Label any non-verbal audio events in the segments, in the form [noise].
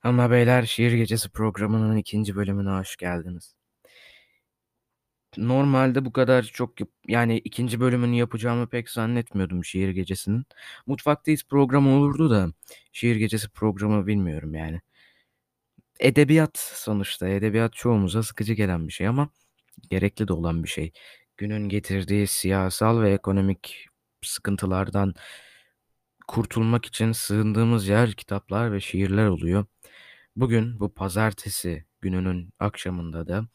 Hanımlar beyler Şiir Gecesi programının ikinci bölümüne hoş geldiniz. Normalde bu kadar çok yani ikinci bölümünü yapacağımı pek zannetmiyordum Şiir Gecesi'nin. Mutfaktayız programı olurdu da Şiir Gecesi programı bilmiyorum yani. Edebiyat sonuçta edebiyat çoğumuza sıkıcı gelen bir şey ama gerekli de olan bir şey. Günün getirdiği siyasal ve ekonomik sıkıntılardan kurtulmak için sığındığımız yer kitaplar ve şiirler oluyor. Bugün bu pazartesi gününün akşamında da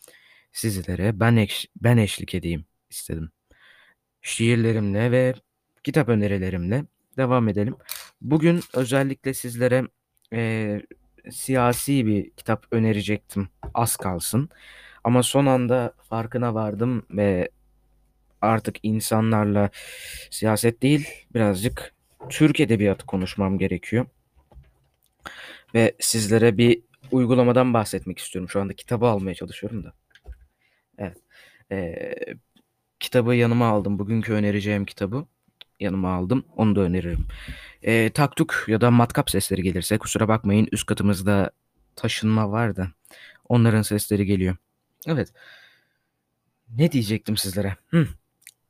sizlere ben, eş, ben eşlik edeyim istedim. Şiirlerimle ve kitap önerilerimle devam edelim. Bugün özellikle sizlere e, siyasi bir kitap önerecektim. Az kalsın. Ama son anda farkına vardım ve artık insanlarla siyaset değil birazcık Türk edebiyatı konuşmam gerekiyor. Ve sizlere bir uygulamadan bahsetmek istiyorum. Şu anda kitabı almaya çalışıyorum da. Evet. Ee, kitabı yanıma aldım. Bugünkü önereceğim kitabı yanıma aldım. Onu da öneririm. Ee, taktuk ya da matkap sesleri gelirse kusura bakmayın. Üst katımızda taşınma var da onların sesleri geliyor. Evet. Ne diyecektim sizlere? Hı.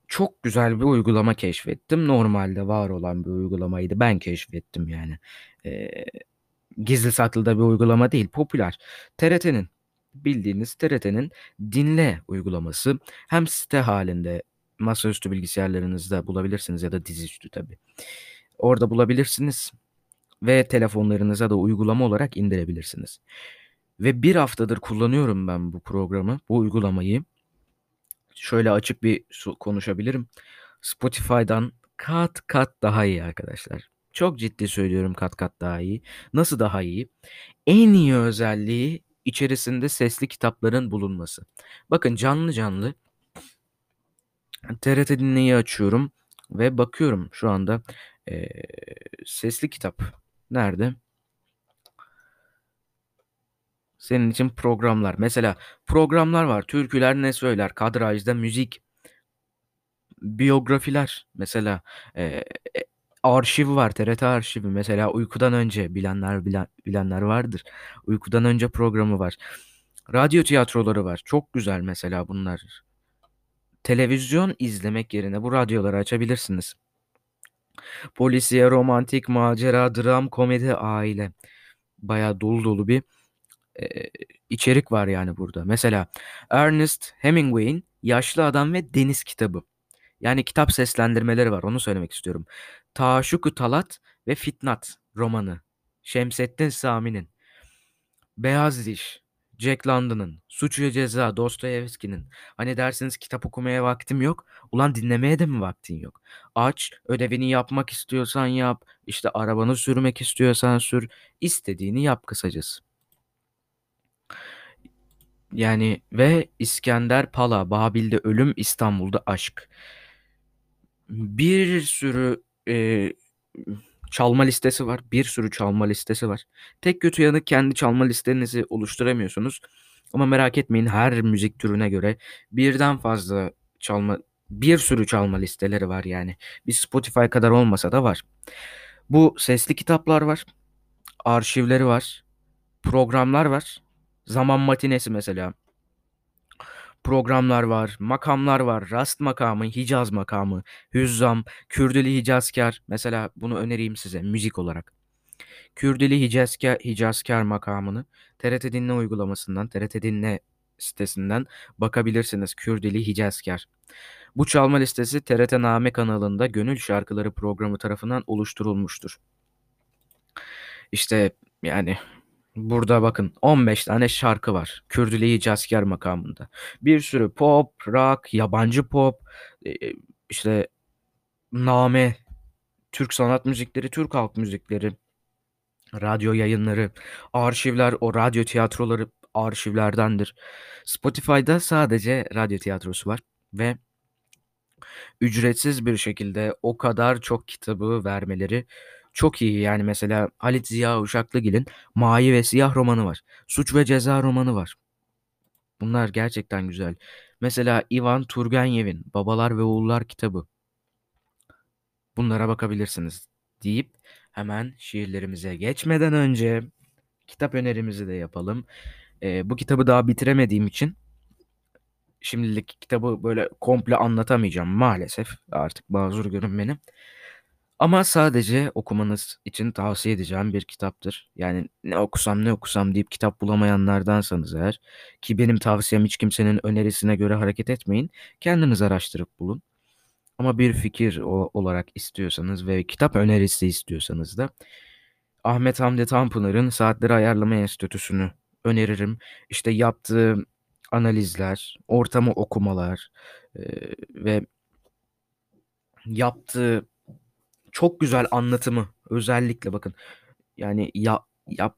Çok güzel bir uygulama keşfettim. Normalde var olan bir uygulamaydı. Ben keşfettim yani. Ee, gizli saklı da bir uygulama değil. Popüler. TRT'nin bildiğiniz TRT'nin dinle uygulaması hem site halinde masaüstü bilgisayarlarınızda bulabilirsiniz ya da dizüstü tabi. Orada bulabilirsiniz ve telefonlarınıza da uygulama olarak indirebilirsiniz. Ve bir haftadır kullanıyorum ben bu programı, bu uygulamayı. Şöyle açık bir konuşabilirim. Spotify'dan kat kat daha iyi arkadaşlar. Çok ciddi söylüyorum kat kat daha iyi. Nasıl daha iyi? En iyi özelliği içerisinde sesli kitapların bulunması. Bakın canlı canlı TRT Dinleyi açıyorum ve bakıyorum şu anda e, sesli kitap nerede? Senin için programlar. Mesela programlar var. Türküler ne söyler? Kadrajda müzik. Biyografiler. Mesela e, arşiv var. TRT arşivi. Mesela uykudan önce bilenler bilen, bilenler vardır. Uykudan önce programı var. Radyo tiyatroları var. Çok güzel mesela bunlar. Televizyon izlemek yerine bu radyoları açabilirsiniz. Polisiye, romantik, macera, dram, komedi, aile. Baya dolu dolu bir e, içerik var yani burada. Mesela Ernest Hemingway'in Yaşlı Adam ve Deniz kitabı. Yani kitap seslendirmeleri var onu söylemek istiyorum. Taşuku Talat ve Fitnat romanı. Şemsettin Sami'nin. Beyaz Diş. Jack London'ın. Suç ve Ceza. Dostoyevski'nin. Hani dersiniz kitap okumaya vaktim yok. Ulan dinlemeye de mi vaktin yok? Aç, ödevini yapmak istiyorsan yap. İşte arabanı sürmek istiyorsan sür. İstediğini yap kısacası. Yani ve İskender Pala, Babil'de Ölüm, İstanbul'da Aşk. Bir sürü e, çalma listesi var. Bir sürü çalma listesi var. Tek kötü yanı kendi çalma listenizi oluşturamıyorsunuz. Ama merak etmeyin her müzik türüne göre birden fazla çalma bir sürü çalma listeleri var yani. Bir Spotify kadar olmasa da var. Bu sesli kitaplar var. Arşivleri var. Programlar var. Zaman matinesi mesela. Programlar var, makamlar var. Rast makamı, Hicaz makamı, Hüzzam, Kürdili Hicazkar. Mesela bunu önereyim size müzik olarak. Kürdili Hicazkar, Hicazkar makamını TRT Dinle uygulamasından, TRT Dinle sitesinden bakabilirsiniz. Kürdili Hicazkar. Bu çalma listesi TRT Name kanalında Gönül Şarkıları programı tarafından oluşturulmuştur. İşte yani Burada bakın 15 tane şarkı var. Kürdüleyi Casker makamında. Bir sürü pop, rock, yabancı pop, e, işte name, Türk sanat müzikleri, Türk halk müzikleri, radyo yayınları, arşivler, o radyo tiyatroları arşivlerdendir. Spotify'da sadece radyo tiyatrosu var ve ücretsiz bir şekilde o kadar çok kitabı vermeleri çok iyi yani mesela Halit Ziya Uşaklıgil'in Mavi ve Siyah romanı var. Suç ve Ceza romanı var. Bunlar gerçekten güzel. Mesela Ivan Turgenev'in Babalar ve Oğullar kitabı. Bunlara bakabilirsiniz deyip hemen şiirlerimize geçmeden önce kitap önerimizi de yapalım. Ee, bu kitabı daha bitiremediğim için şimdilik kitabı böyle komple anlatamayacağım maalesef. Artık mazur görün beni. Ama sadece okumanız için tavsiye edeceğim bir kitaptır. Yani ne okusam ne okusam deyip kitap bulamayanlardansanız eğer ki benim tavsiyem hiç kimsenin önerisine göre hareket etmeyin. Kendiniz araştırıp bulun. Ama bir fikir olarak istiyorsanız ve kitap önerisi istiyorsanız da Ahmet Hamdi Tanpınar'ın Saatleri Ayarlama Enstitüsü'nü öneririm. İşte yaptığı analizler, ortamı okumalar e, ve yaptığı çok güzel anlatımı özellikle bakın yani ya, ya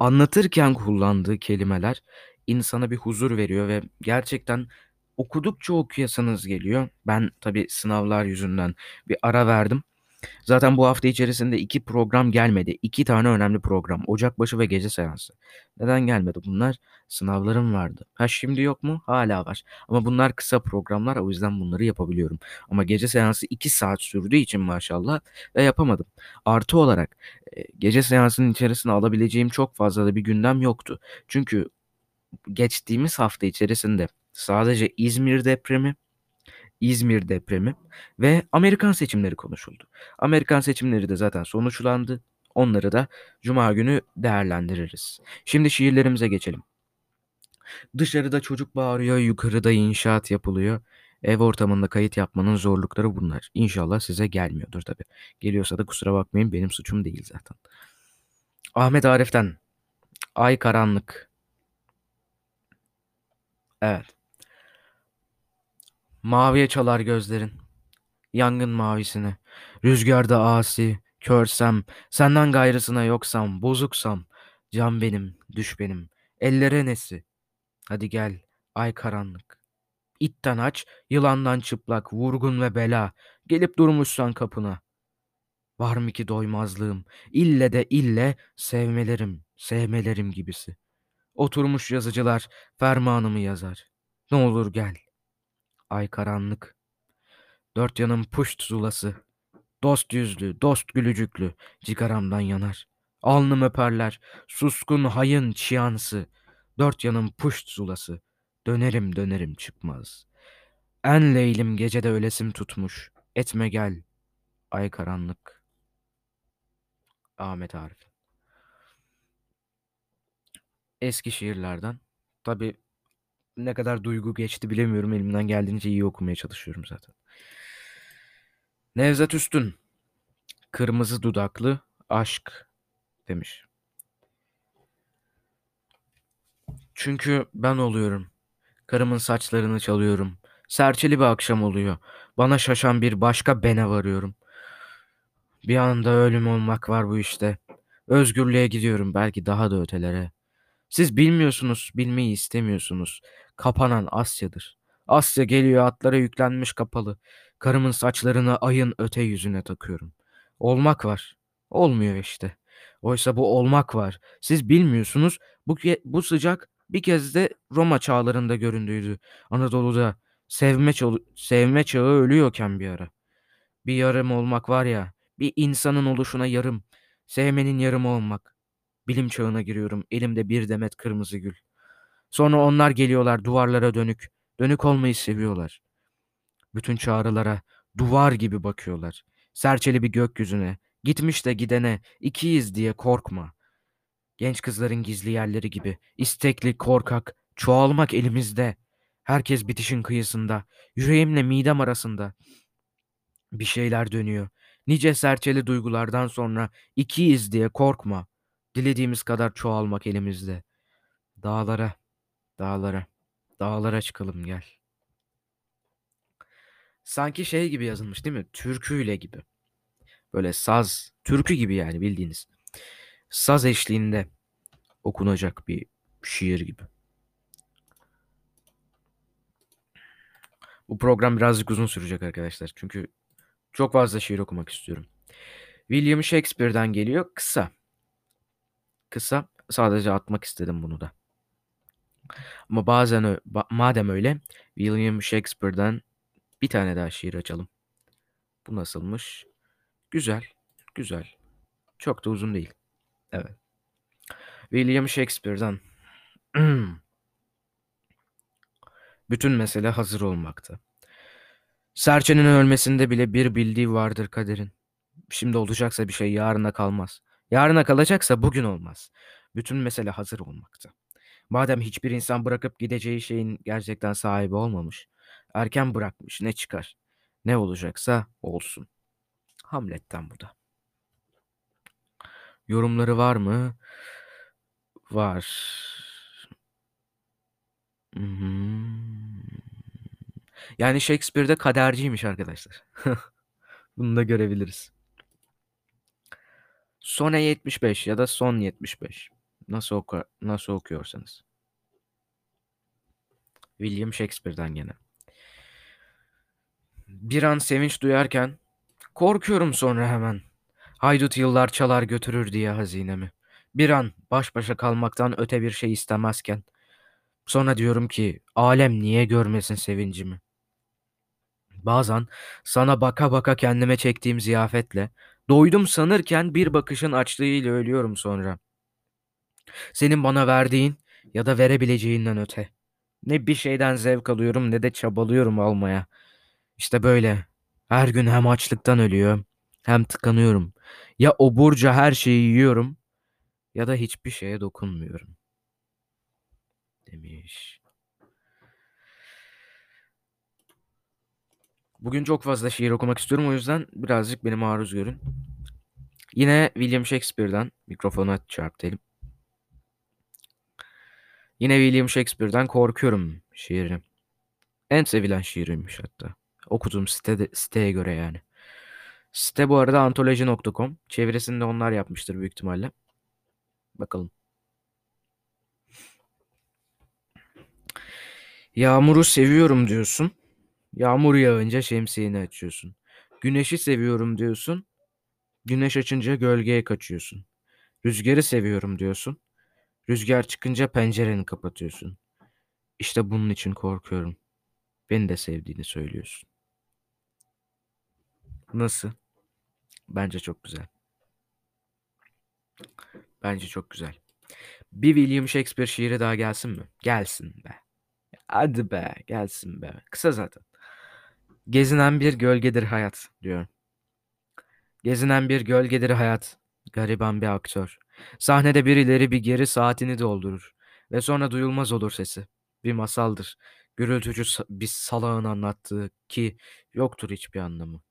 anlatırken kullandığı kelimeler insana bir huzur veriyor ve gerçekten okudukça okuyasanız geliyor. Ben tabii sınavlar yüzünden bir ara verdim. Zaten bu hafta içerisinde iki program gelmedi. İki tane önemli program. Ocakbaşı ve gece seansı. Neden gelmedi bunlar? Sınavlarım vardı. Ha şimdi yok mu? Hala var. Ama bunlar kısa programlar o yüzden bunları yapabiliyorum. Ama gece seansı iki saat sürdüğü için maşallah ve yapamadım. Artı olarak e, gece seansının içerisine alabileceğim çok fazla da bir gündem yoktu. Çünkü geçtiğimiz hafta içerisinde sadece İzmir depremi, İzmir depremi ve Amerikan seçimleri konuşuldu. Amerikan seçimleri de zaten sonuçlandı. Onları da cuma günü değerlendiririz. Şimdi şiirlerimize geçelim. Dışarıda çocuk bağırıyor, yukarıda inşaat yapılıyor. Ev ortamında kayıt yapmanın zorlukları bunlar. İnşallah size gelmiyordur tabi. Geliyorsa da kusura bakmayın benim suçum değil zaten. Ahmet Arif'ten Ay Karanlık. Evet. Maviye çalar gözlerin. Yangın mavisine. Rüzgarda asi, körsem, senden gayrısına yoksam, bozuksam. Can benim, düş benim. Ellere nesi? Hadi gel, ay karanlık. İtten aç, yılandan çıplak, vurgun ve bela. Gelip durmuşsan kapına. Var mı ki doymazlığım? İlle de ille sevmelerim, sevmelerim gibisi. Oturmuş yazıcılar fermanımı yazar. Ne olur gel. Ay karanlık. Dört yanım puşt zulası. Dost yüzlü, dost gülücüklü, cigaramdan yanar. Alnım öperler, suskun hayın çiyansı. Dört yanım puşt zulası. Dönerim dönerim çıkmaz. En leylim gecede ölesim tutmuş. Etme gel, ay karanlık. Ahmet Arif. Eski şiirlerden. Tabi ne kadar duygu geçti bilemiyorum. Elimden geldiğince iyi okumaya çalışıyorum zaten. Nevzat Üstün. Kırmızı dudaklı aşk demiş. Çünkü ben oluyorum. Karımın saçlarını çalıyorum. Serçeli bir akşam oluyor. Bana şaşan bir başka bene varıyorum. Bir anda ölüm olmak var bu işte. Özgürlüğe gidiyorum belki daha da ötelere. Siz bilmiyorsunuz, bilmeyi istemiyorsunuz. Kapanan Asya'dır. Asya geliyor atlara yüklenmiş kapalı. Karımın saçlarını ayın öte yüzüne takıyorum. Olmak var. Olmuyor işte. Oysa bu olmak var. Siz bilmiyorsunuz. Bu, bu sıcak bir kez de Roma çağlarında göründüydü. Anadolu'da sevme, sevme çağı ölüyorken bir ara. Bir yarım olmak var ya. Bir insanın oluşuna yarım. Sevmenin yarım olmak. Bilim çağına giriyorum. Elimde bir demet kırmızı gül. Sonra onlar geliyorlar duvarlara dönük. Dönük olmayı seviyorlar. Bütün çağrılara duvar gibi bakıyorlar. Serçeli bir gökyüzüne. Gitmiş de gidene ikiyiz diye korkma. Genç kızların gizli yerleri gibi. istekli, korkak, çoğalmak elimizde. Herkes bitişin kıyısında. Yüreğimle midem arasında. Bir şeyler dönüyor. Nice serçeli duygulardan sonra ikiyiz diye korkma. Dilediğimiz kadar çoğalmak elimizde. Dağlara, dağlara, dağlara çıkalım gel. Sanki şey gibi yazılmış değil mi? Türküyle gibi. Böyle saz, türkü gibi yani bildiğiniz. Saz eşliğinde okunacak bir şiir gibi. Bu program birazcık uzun sürecek arkadaşlar. Çünkü çok fazla şiir okumak istiyorum. William Shakespeare'den geliyor. Kısa. Kısa. Sadece atmak istedim bunu da. Ama bazen madem öyle William Shakespeare'den bir tane daha şiir açalım. Bu nasılmış? Güzel. Güzel. Çok da uzun değil. Evet. William Shakespeare'dan. [clears throat] Bütün mesele hazır olmakta. Serçenin ölmesinde bile bir bildiği vardır kaderin. Şimdi olacaksa bir şey yarına kalmaz. Yarına kalacaksa bugün olmaz. Bütün mesele hazır olmakta. Madem hiçbir insan bırakıp gideceği şeyin gerçekten sahibi olmamış, erken bırakmış ne çıkar? Ne olacaksa olsun. Hamlet'ten bu da. Yorumları var mı? Var. Yani Shakespeare'de kaderciymiş arkadaşlar. [laughs] Bunu da görebiliriz. Sone 75 ya da Son 75. Nasıl oku nasıl okuyorsanız. William Shakespeare'den gene. Bir an sevinç duyarken korkuyorum sonra hemen. Haydut yıllar çalar götürür diye hazinemi. Bir an baş başa kalmaktan öte bir şey istemezken. Sonra diyorum ki alem niye görmesin sevincimi. Bazen sana baka baka kendime çektiğim ziyafetle doydum sanırken bir bakışın açlığıyla ölüyorum sonra. Senin bana verdiğin ya da verebileceğinden öte. Ne bir şeyden zevk alıyorum ne de çabalıyorum almaya. İşte böyle. Her gün hem açlıktan ölüyor hem tıkanıyorum. Ya oburca her şeyi yiyorum ya da hiçbir şeye dokunmuyorum. Demiş. Bugün çok fazla şiir okumak istiyorum o yüzden birazcık beni maruz görün. Yine William Shakespeare'dan mikrofona çarptayım. Yine William Shakespeare'dan korkuyorum şiiri. En sevilen şiiriymiş hatta. Okuduğum site, siteye göre yani. Site bu arada antoloji.com. Çevresini de onlar yapmıştır büyük ihtimalle. Bakalım. Yağmuru seviyorum diyorsun. Yağmur yağınca şemsiyeni açıyorsun. Güneşi seviyorum diyorsun. Güneş açınca gölgeye kaçıyorsun. Rüzgarı seviyorum diyorsun. Rüzgar çıkınca pencereni kapatıyorsun. İşte bunun için korkuyorum. Beni de sevdiğini söylüyorsun. Nasıl? Bence çok güzel. Bence çok güzel. Bir William Shakespeare şiiri daha gelsin mi? Gelsin be. Hadi be, gelsin be. Kısa zaten. Gezinen bir gölgedir hayat diyor. Gezinen bir gölgedir hayat. Gariban bir aktör. Sahnede birileri bir geri saatini doldurur. Ve sonra duyulmaz olur sesi. Bir masaldır. Gürültücü bir salağın anlattığı ki yoktur hiçbir anlamı.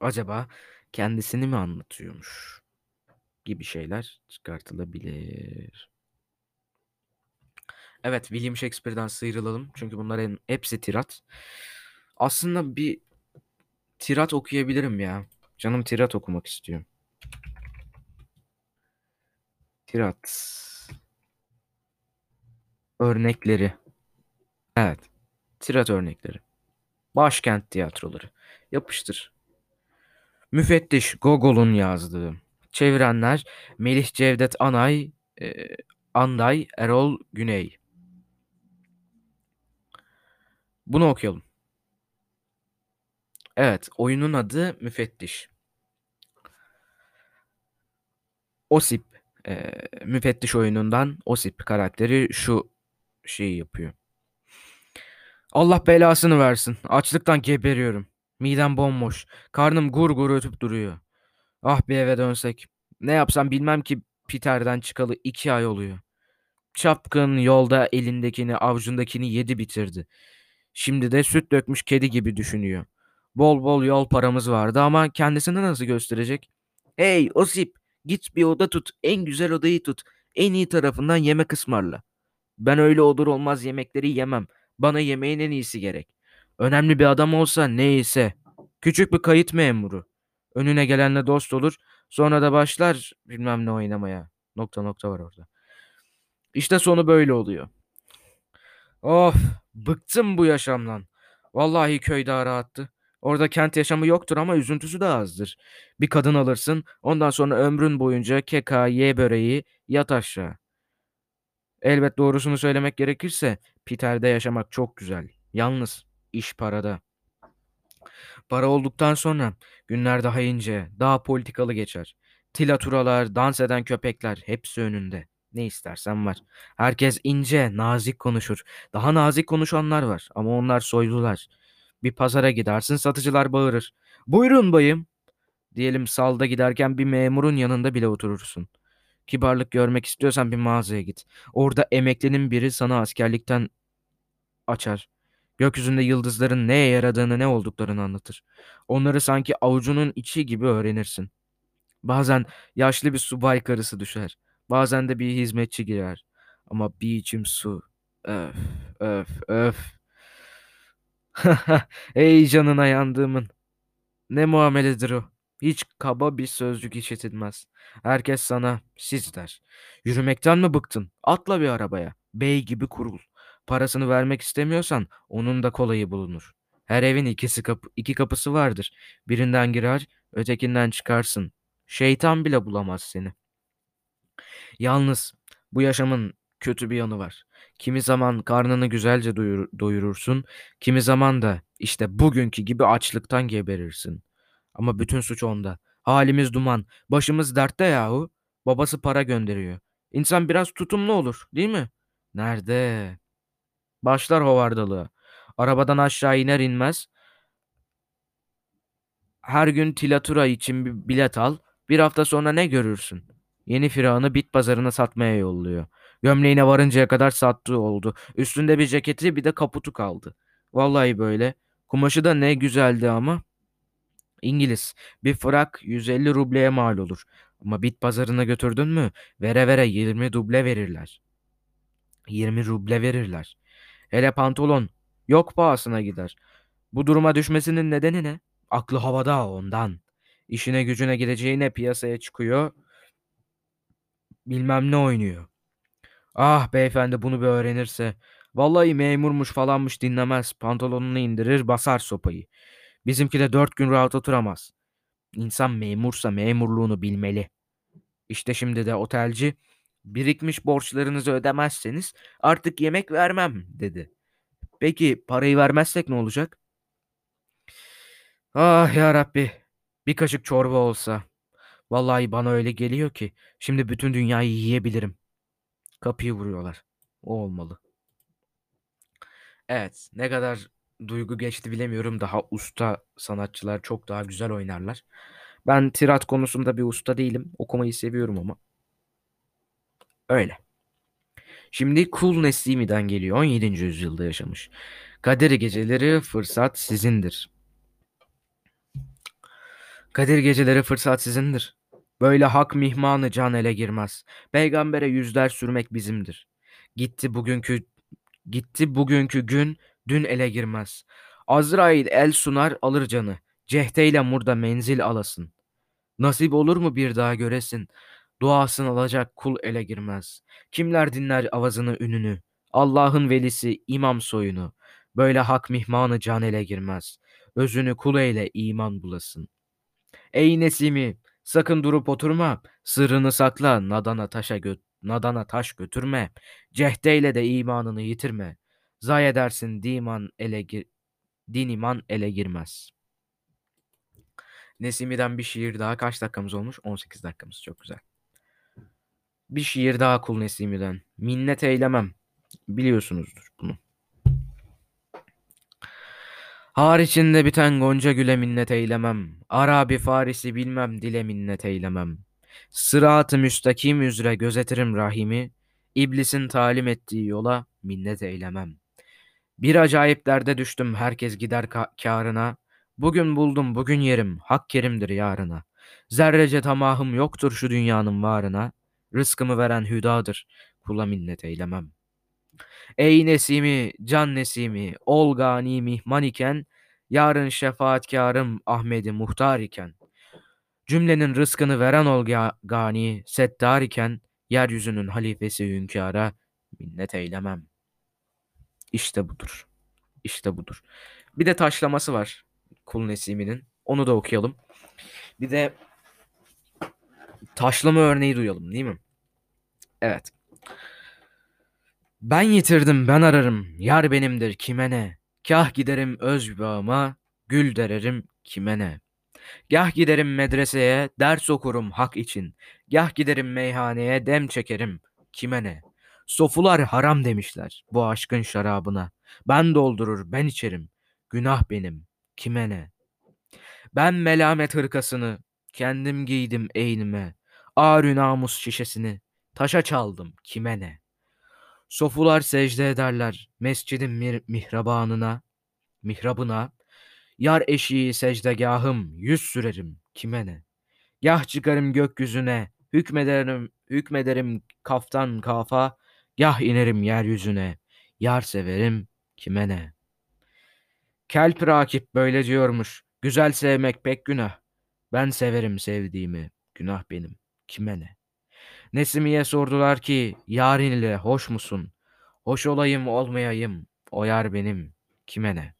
Acaba kendisini mi anlatıyormuş? Gibi şeyler çıkartılabilir. Evet, William Shakespeare'den sıyrılalım. Çünkü bunların hepsi tirat. Aslında bir tirat okuyabilirim ya. Canım tirat okumak istiyor. Tirat. Örnekleri. Evet. Tirat örnekleri. Başkent tiyatroları. Yapıştır. Müfettiş Gogol'un yazdığı. Çevirenler Melih Cevdet Anay, e, Anday Erol Güney. Bunu okuyalım. Evet, oyunun adı Müfettiş. Osip, e, Müfettiş oyunundan Osip karakteri şu şeyi yapıyor. Allah belasını versin. Açlıktan geberiyorum. Midem bomboş. Karnım gur gur ötüp duruyor. Ah bir eve dönsek. Ne yapsam bilmem ki Peter'den çıkalı iki ay oluyor. Çapkın yolda elindekini avucundakini yedi bitirdi. Şimdi de süt dökmüş kedi gibi düşünüyor. Bol bol yol paramız vardı ama kendisini nasıl gösterecek? Hey Osip git bir oda tut. En güzel odayı tut. En iyi tarafından yemek ısmarla. Ben öyle olur olmaz yemekleri yemem. Bana yemeğin en iyisi gerek. Önemli bir adam olsa neyse. Küçük bir kayıt memuru. Önüne gelenle dost olur. Sonra da başlar bilmem ne oynamaya. Nokta nokta var orada. İşte sonu böyle oluyor. Of bıktım bu yaşamdan. Vallahi köy daha rahattı. Orada kent yaşamı yoktur ama üzüntüsü de azdır. Bir kadın alırsın ondan sonra ömrün boyunca keka, ye böreği, yat aşağı. Elbet doğrusunu söylemek gerekirse Peter'de yaşamak çok güzel. Yalnız iş parada. Para olduktan sonra günler daha ince, daha politikalı geçer. Tilaturalar, dans eden köpekler hepsi önünde. Ne istersen var. Herkes ince, nazik konuşur. Daha nazik konuşanlar var ama onlar soylular. Bir pazara gidersin satıcılar bağırır. Buyurun bayım. Diyelim salda giderken bir memurun yanında bile oturursun. Kibarlık görmek istiyorsan bir mağazaya git. Orada emeklinin biri sana askerlikten açar. Gökyüzünde yıldızların neye yaradığını ne olduklarını anlatır. Onları sanki avucunun içi gibi öğrenirsin. Bazen yaşlı bir subay karısı düşer. Bazen de bir hizmetçi girer. Ama bir içim su. Öf, öf, öf. [laughs] Ey canına yandığımın. Ne muameledir o. Hiç kaba bir sözcük işitilmez. Herkes sana siz der. Yürümekten mi bıktın? Atla bir arabaya. Bey gibi kurul. Parasını vermek istemiyorsan onun da kolayı bulunur. Her evin ikisi kapı, iki kapısı vardır. Birinden girer, ötekinden çıkarsın. Şeytan bile bulamaz seni. Yalnız bu yaşamın kötü bir yanı var. Kimi zaman karnını güzelce doyur, doyurursun, kimi zaman da işte bugünkü gibi açlıktan geberirsin. Ama bütün suç onda. Halimiz duman, başımız dertte yahu. Babası para gönderiyor. İnsan biraz tutumlu olur, değil mi? Nerede? Başlar hovardalığa. Arabadan aşağı iner inmez. Her gün tilatura için bir bilet al. Bir hafta sonra ne görürsün? Yeni firağını bit pazarına satmaya yolluyor. Gömleğine varıncaya kadar sattığı oldu. Üstünde bir ceketi bir de kaputu kaldı. Vallahi böyle. Kumaşı da ne güzeldi ama. İngiliz. Bir frak 150 rubleye mal olur. Ama bit pazarına götürdün mü vere vere 20 duble verirler. 20 ruble verirler. Hele pantolon yok pahasına gider. Bu duruma düşmesinin nedeni ne? Aklı havada ondan. İşine gücüne gideceğine piyasaya çıkıyor. Bilmem ne oynuyor. Ah beyefendi bunu bir öğrenirse. Vallahi memurmuş falanmış dinlemez. Pantolonunu indirir basar sopayı. Bizimki de dört gün rahat oturamaz. İnsan memursa memurluğunu bilmeli. İşte şimdi de otelci birikmiş borçlarınızı ödemezseniz artık yemek vermem dedi. Peki parayı vermezsek ne olacak? Ah ya Rabbi bir kaşık çorba olsa. Vallahi bana öyle geliyor ki şimdi bütün dünyayı yiyebilirim. Kapıyı vuruyorlar. O olmalı. Evet ne kadar duygu geçti bilemiyorum. Daha usta sanatçılar çok daha güzel oynarlar. Ben tirat konusunda bir usta değilim. Okumayı seviyorum ama. Öyle. Şimdi Kul Neslimi'den geliyor. 17. yüzyılda yaşamış. Kadir geceleri fırsat sizindir. Kadir geceleri fırsat sizindir. Böyle hak mihmanı can ele girmez. Peygambere yüzler sürmek bizimdir. Gitti bugünkü gitti bugünkü gün dün ele girmez. Azrail el sunar alır canı. Cehdeyle murda menzil alasın. Nasip olur mu bir daha göresin? Duasını alacak kul ele girmez. Kimler dinler avazını ününü? Allah'ın velisi imam soyunu. Böyle hak mihmanı can ele girmez. Özünü kul eyle iman bulasın. Ey Nesimi sakın durup oturma. Sırrını sakla nadana taşa gö nadana taş götürme. Cehdeyle de imanını yitirme. Zay edersin diman ele gir din iman ele girmez. Nesimi'den bir şiir daha kaç dakikamız olmuş? 18 dakikamız çok güzel. Bir şiir daha Kul Nesimi'den. Minnet eylemem. Biliyorsunuzdur bunu. Har içinde biten gonca güle minnet eylemem. Arabi Farisi bilmem dile minnet eylemem. Sırat-ı müstakim üzere gözetirim rahimi. İblisin talim ettiği yola minnet eylemem. Bir acayip derde düştüm herkes gider ka- kârına. Bugün buldum bugün yerim hak kerimdir yarına. Zerrece tamahım yoktur şu dünyanın varına. Rızkımı veren hüdadır kula minnet eylemem. Ey Nesimi, can Nesimi, ol gani mihman iken, yarın şefaatkarım Ahmet'i muhtar iken, cümlenin rızkını veren ol gani, settar iken, yeryüzünün halifesi hünkâra minnet eylemem. İşte budur. İşte budur. Bir de taşlaması var Kul Nesimi'nin. Onu da okuyalım. Bir de taşlama örneği duyalım değil mi? Evet. Ben yitirdim ben ararım. Yar benimdir kime ne? Kah giderim öz bağıma. Gül dererim kime ne? Gah giderim medreseye, ders okurum hak için. Gah giderim meyhaneye, dem çekerim. Kime ne? Sofular haram demişler bu aşkın şarabına. Ben doldurur, ben içerim. Günah benim, kime ne? Ben melamet hırkasını kendim giydim eynime. Ağrı namus şişesini taşa çaldım, kime ne? Sofular secde ederler mescidin mir- mihrabanına, mihrabına. Yar eşiği secdegahım, yüz sürerim, kime ne? Gah çıkarım gökyüzüne, hükmederim, hükmederim kaftan kafa, gah inerim yeryüzüne, yar severim, kime ne? Kelp Rakip böyle diyormuş, güzel sevmek pek günah. Ben severim sevdiğimi, günah benim, kime ne? Nesimiye sordular ki, yarın hoş musun? Hoş olayım olmayayım, o yar benim, kime ne?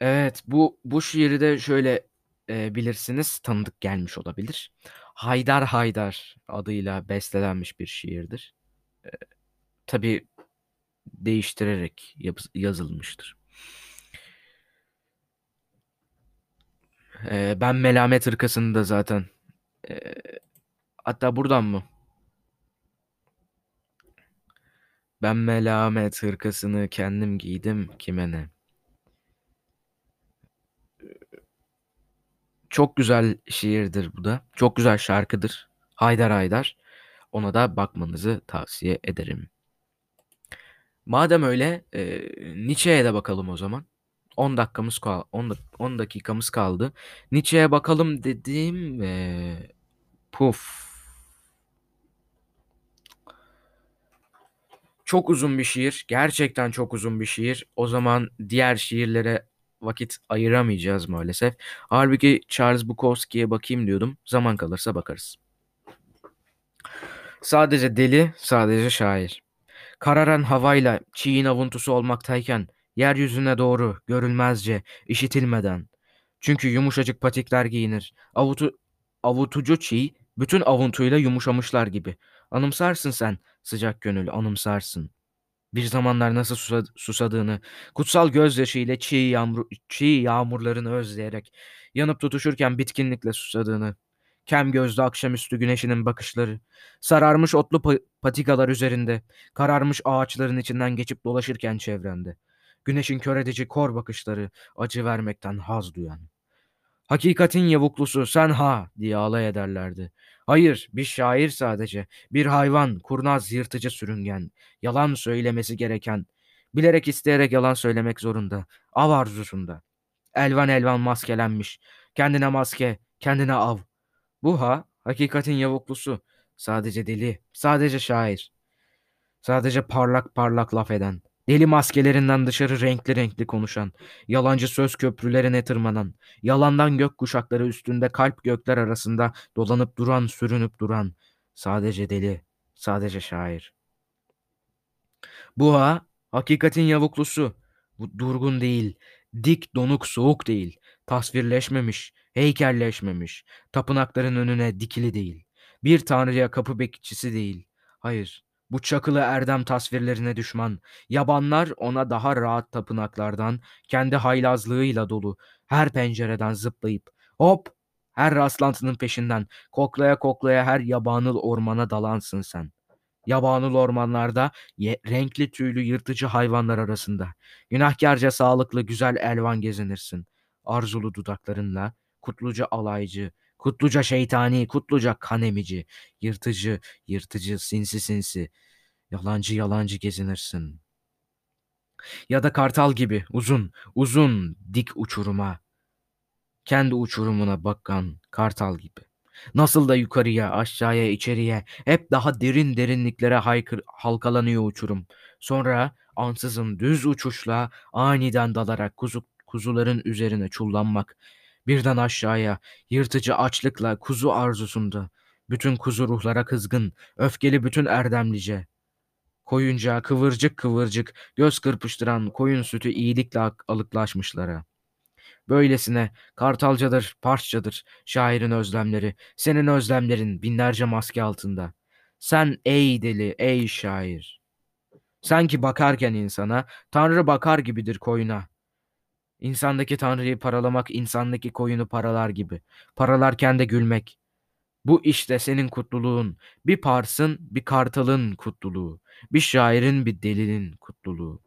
Evet, bu bu şiiri de şöyle e, bilirsiniz, tanıdık gelmiş olabilir. Haydar Haydar adıyla bestelenmiş bir şiirdir. E, tabii değiştirerek yazılmıştır. E, ben Melamet Hırkası'nı da zaten e, hatta buradan mı? Ben Melamet Hırkası'nı kendim giydim kime ne? Çok güzel şiirdir bu da. Çok güzel şarkıdır. Haydar Haydar. Ona da bakmanızı tavsiye ederim. Madem öyle e, Nietzsche'ye de bakalım o zaman. 10 dakikamız kal 10, 10 dakikamız kaldı. Nietzsche'ye bakalım dedim. E, puf. Çok uzun bir şiir. Gerçekten çok uzun bir şiir. O zaman diğer şiirlere vakit ayıramayacağız maalesef. Halbuki Charles Bukowski'ye bakayım diyordum. Zaman kalırsa bakarız. Sadece deli, sadece şair. Kararan havayla çiğin avuntusu olmaktayken yeryüzüne doğru görülmezce işitilmeden. Çünkü yumuşacık patikler giyinir. Avutu, avutucu çiğ bütün avuntuyla yumuşamışlar gibi. Anımsarsın sen sıcak gönül anımsarsın. Bir zamanlar nasıl susa- susadığını, kutsal gözyaşıyla çiğ, yağmur, çiğ yağmurlarını özleyerek, yanıp tutuşurken bitkinlikle susadığını, kem gözlü akşamüstü güneşinin bakışları, sararmış otlu pa- patikalar üzerinde, kararmış ağaçların içinden geçip dolaşırken çevrende, güneşin kör edici kor bakışları, acı vermekten haz duyan. Hakikatin yavuklusu sen ha diye alay ederlerdi. Hayır, bir şair sadece, bir hayvan, kurnaz, yırtıcı sürüngen, yalan söylemesi gereken, bilerek isteyerek yalan söylemek zorunda, av arzusunda. Elvan elvan maskelenmiş, kendine maske, kendine av. Bu ha, hakikatin yavuklusu, sadece deli, sadece şair, sadece parlak parlak laf eden. Deli maskelerinden dışarı renkli renkli konuşan, yalancı söz köprülerine tırmanan, yalandan gök kuşakları üstünde kalp gökler arasında dolanıp duran, sürünüp duran, sadece deli, sadece şair. Bu ha, hakikatin yavuklusu, bu durgun değil, dik, donuk, soğuk değil, tasvirleşmemiş, heykelleşmemiş, tapınakların önüne dikili değil, bir tanrıya kapı bekçisi değil. Hayır, bu çakılı erdem tasvirlerine düşman, yabanlar ona daha rahat tapınaklardan, kendi haylazlığıyla dolu, her pencereden zıplayıp, hop, her rastlantının peşinden, koklaya koklaya her yabanıl ormana dalansın sen. Yabanıl ormanlarda ye- renkli tüylü yırtıcı hayvanlar arasında, günahkarca sağlıklı güzel elvan gezinirsin. Arzulu dudaklarınla, kutluca alaycı, kutluca şeytani, kutluca kan emici, yırtıcı, yırtıcı, sinsi sinsi, yalancı yalancı gezinirsin. Ya da kartal gibi uzun, uzun, dik uçuruma, kendi uçurumuna bakan kartal gibi. Nasıl da yukarıya, aşağıya, içeriye, hep daha derin derinliklere haykır, halkalanıyor uçurum. Sonra ansızın düz uçuşla aniden dalarak kuzu, kuzuların üzerine çullanmak. Birden aşağıya, yırtıcı açlıkla kuzu arzusunda. Bütün kuzu ruhlara kızgın, öfkeli bütün erdemlice. Koyunca kıvırcık kıvırcık, göz kırpıştıran koyun sütü iyilikle alıklaşmışlara. Böylesine kartalcadır, parçadır şairin özlemleri, senin özlemlerin binlerce maske altında. Sen ey deli, ey şair. Sanki bakarken insana, Tanrı bakar gibidir koyuna. İnsandaki tanrıyı paralamak insandaki koyunu paralar gibi. Paralarken de gülmek. Bu işte senin kutluluğun. Bir parsın, bir kartalın kutluluğu. Bir şairin, bir delinin kutluluğu.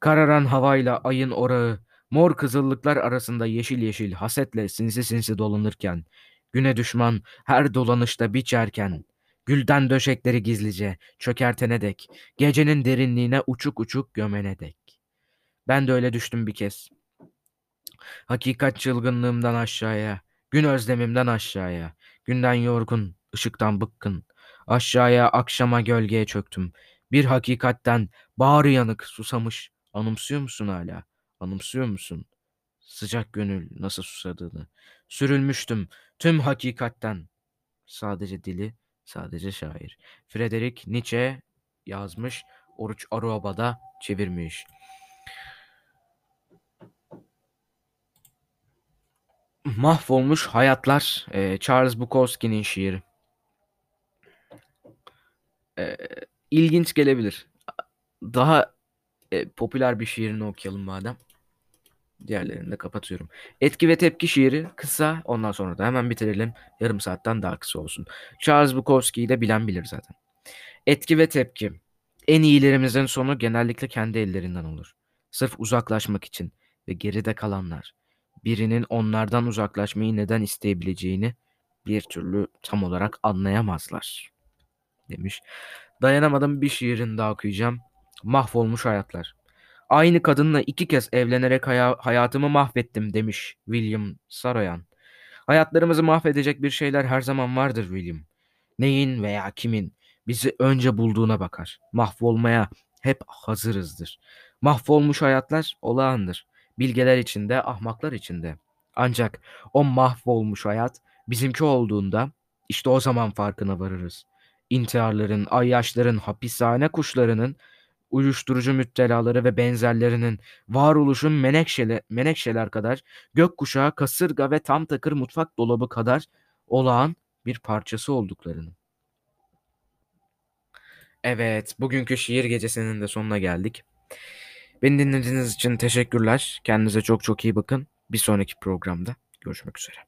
Kararan havayla ayın orağı, mor kızıllıklar arasında yeşil yeşil hasetle sinsi sinsi dolanırken, güne düşman her dolanışta biçerken, gülden döşekleri gizlice çökertene dek, gecenin derinliğine uçuk uçuk gömene dek. Ben de öyle düştüm bir kez. Hakikat çılgınlığımdan aşağıya, gün özlemimden aşağıya, günden yorgun, ışıktan bıkkın, aşağıya akşama gölgeye çöktüm. Bir hakikatten bağrı yanık, susamış. Anımsıyor musun hala? Anımsıyor musun? Sıcak gönül nasıl susadığını. Sürülmüştüm tüm hakikatten. Sadece dili, sadece şair. Frederick Nietzsche yazmış, Oruç Aruba'da çevirmiş. Mahvolmuş Hayatlar e, Charles Bukowski'nin şiiri. E, ilginç gelebilir. Daha e, popüler bir şiirini okuyalım madem. Diğerlerini de kapatıyorum. Etki ve tepki şiiri kısa ondan sonra da hemen bitirelim. Yarım saatten daha kısa olsun. Charles Bukowski'yi de bilen bilir zaten. Etki ve tepki. En iyilerimizin sonu genellikle kendi ellerinden olur. Sırf uzaklaşmak için ve geride kalanlar birinin onlardan uzaklaşmayı neden isteyebileceğini bir türlü tam olarak anlayamazlar. Demiş. Dayanamadım bir şiirini daha okuyacağım. Mahvolmuş hayatlar. Aynı kadınla iki kez evlenerek haya- hayatımı mahvettim demiş William Saroyan. Hayatlarımızı mahvedecek bir şeyler her zaman vardır William. Neyin veya kimin bizi önce bulduğuna bakar. Mahvolmaya hep hazırızdır. Mahvolmuş hayatlar olağandır. Bilgeler içinde, ahmaklar içinde. Ancak o mahvolmuş hayat bizimki olduğunda işte o zaman farkına varırız. İntiharların, ayyaşların, hapishane kuşlarının, uyuşturucu müptelaları ve benzerlerinin varoluşun menekşele, menekşeler kadar, gökkuşağı, kasırga ve tam takır mutfak dolabı kadar olağan bir parçası olduklarını. Evet, bugünkü şiir gecesinin de sonuna geldik. Beni dinlediğiniz için teşekkürler. Kendinize çok çok iyi bakın. Bir sonraki programda görüşmek üzere.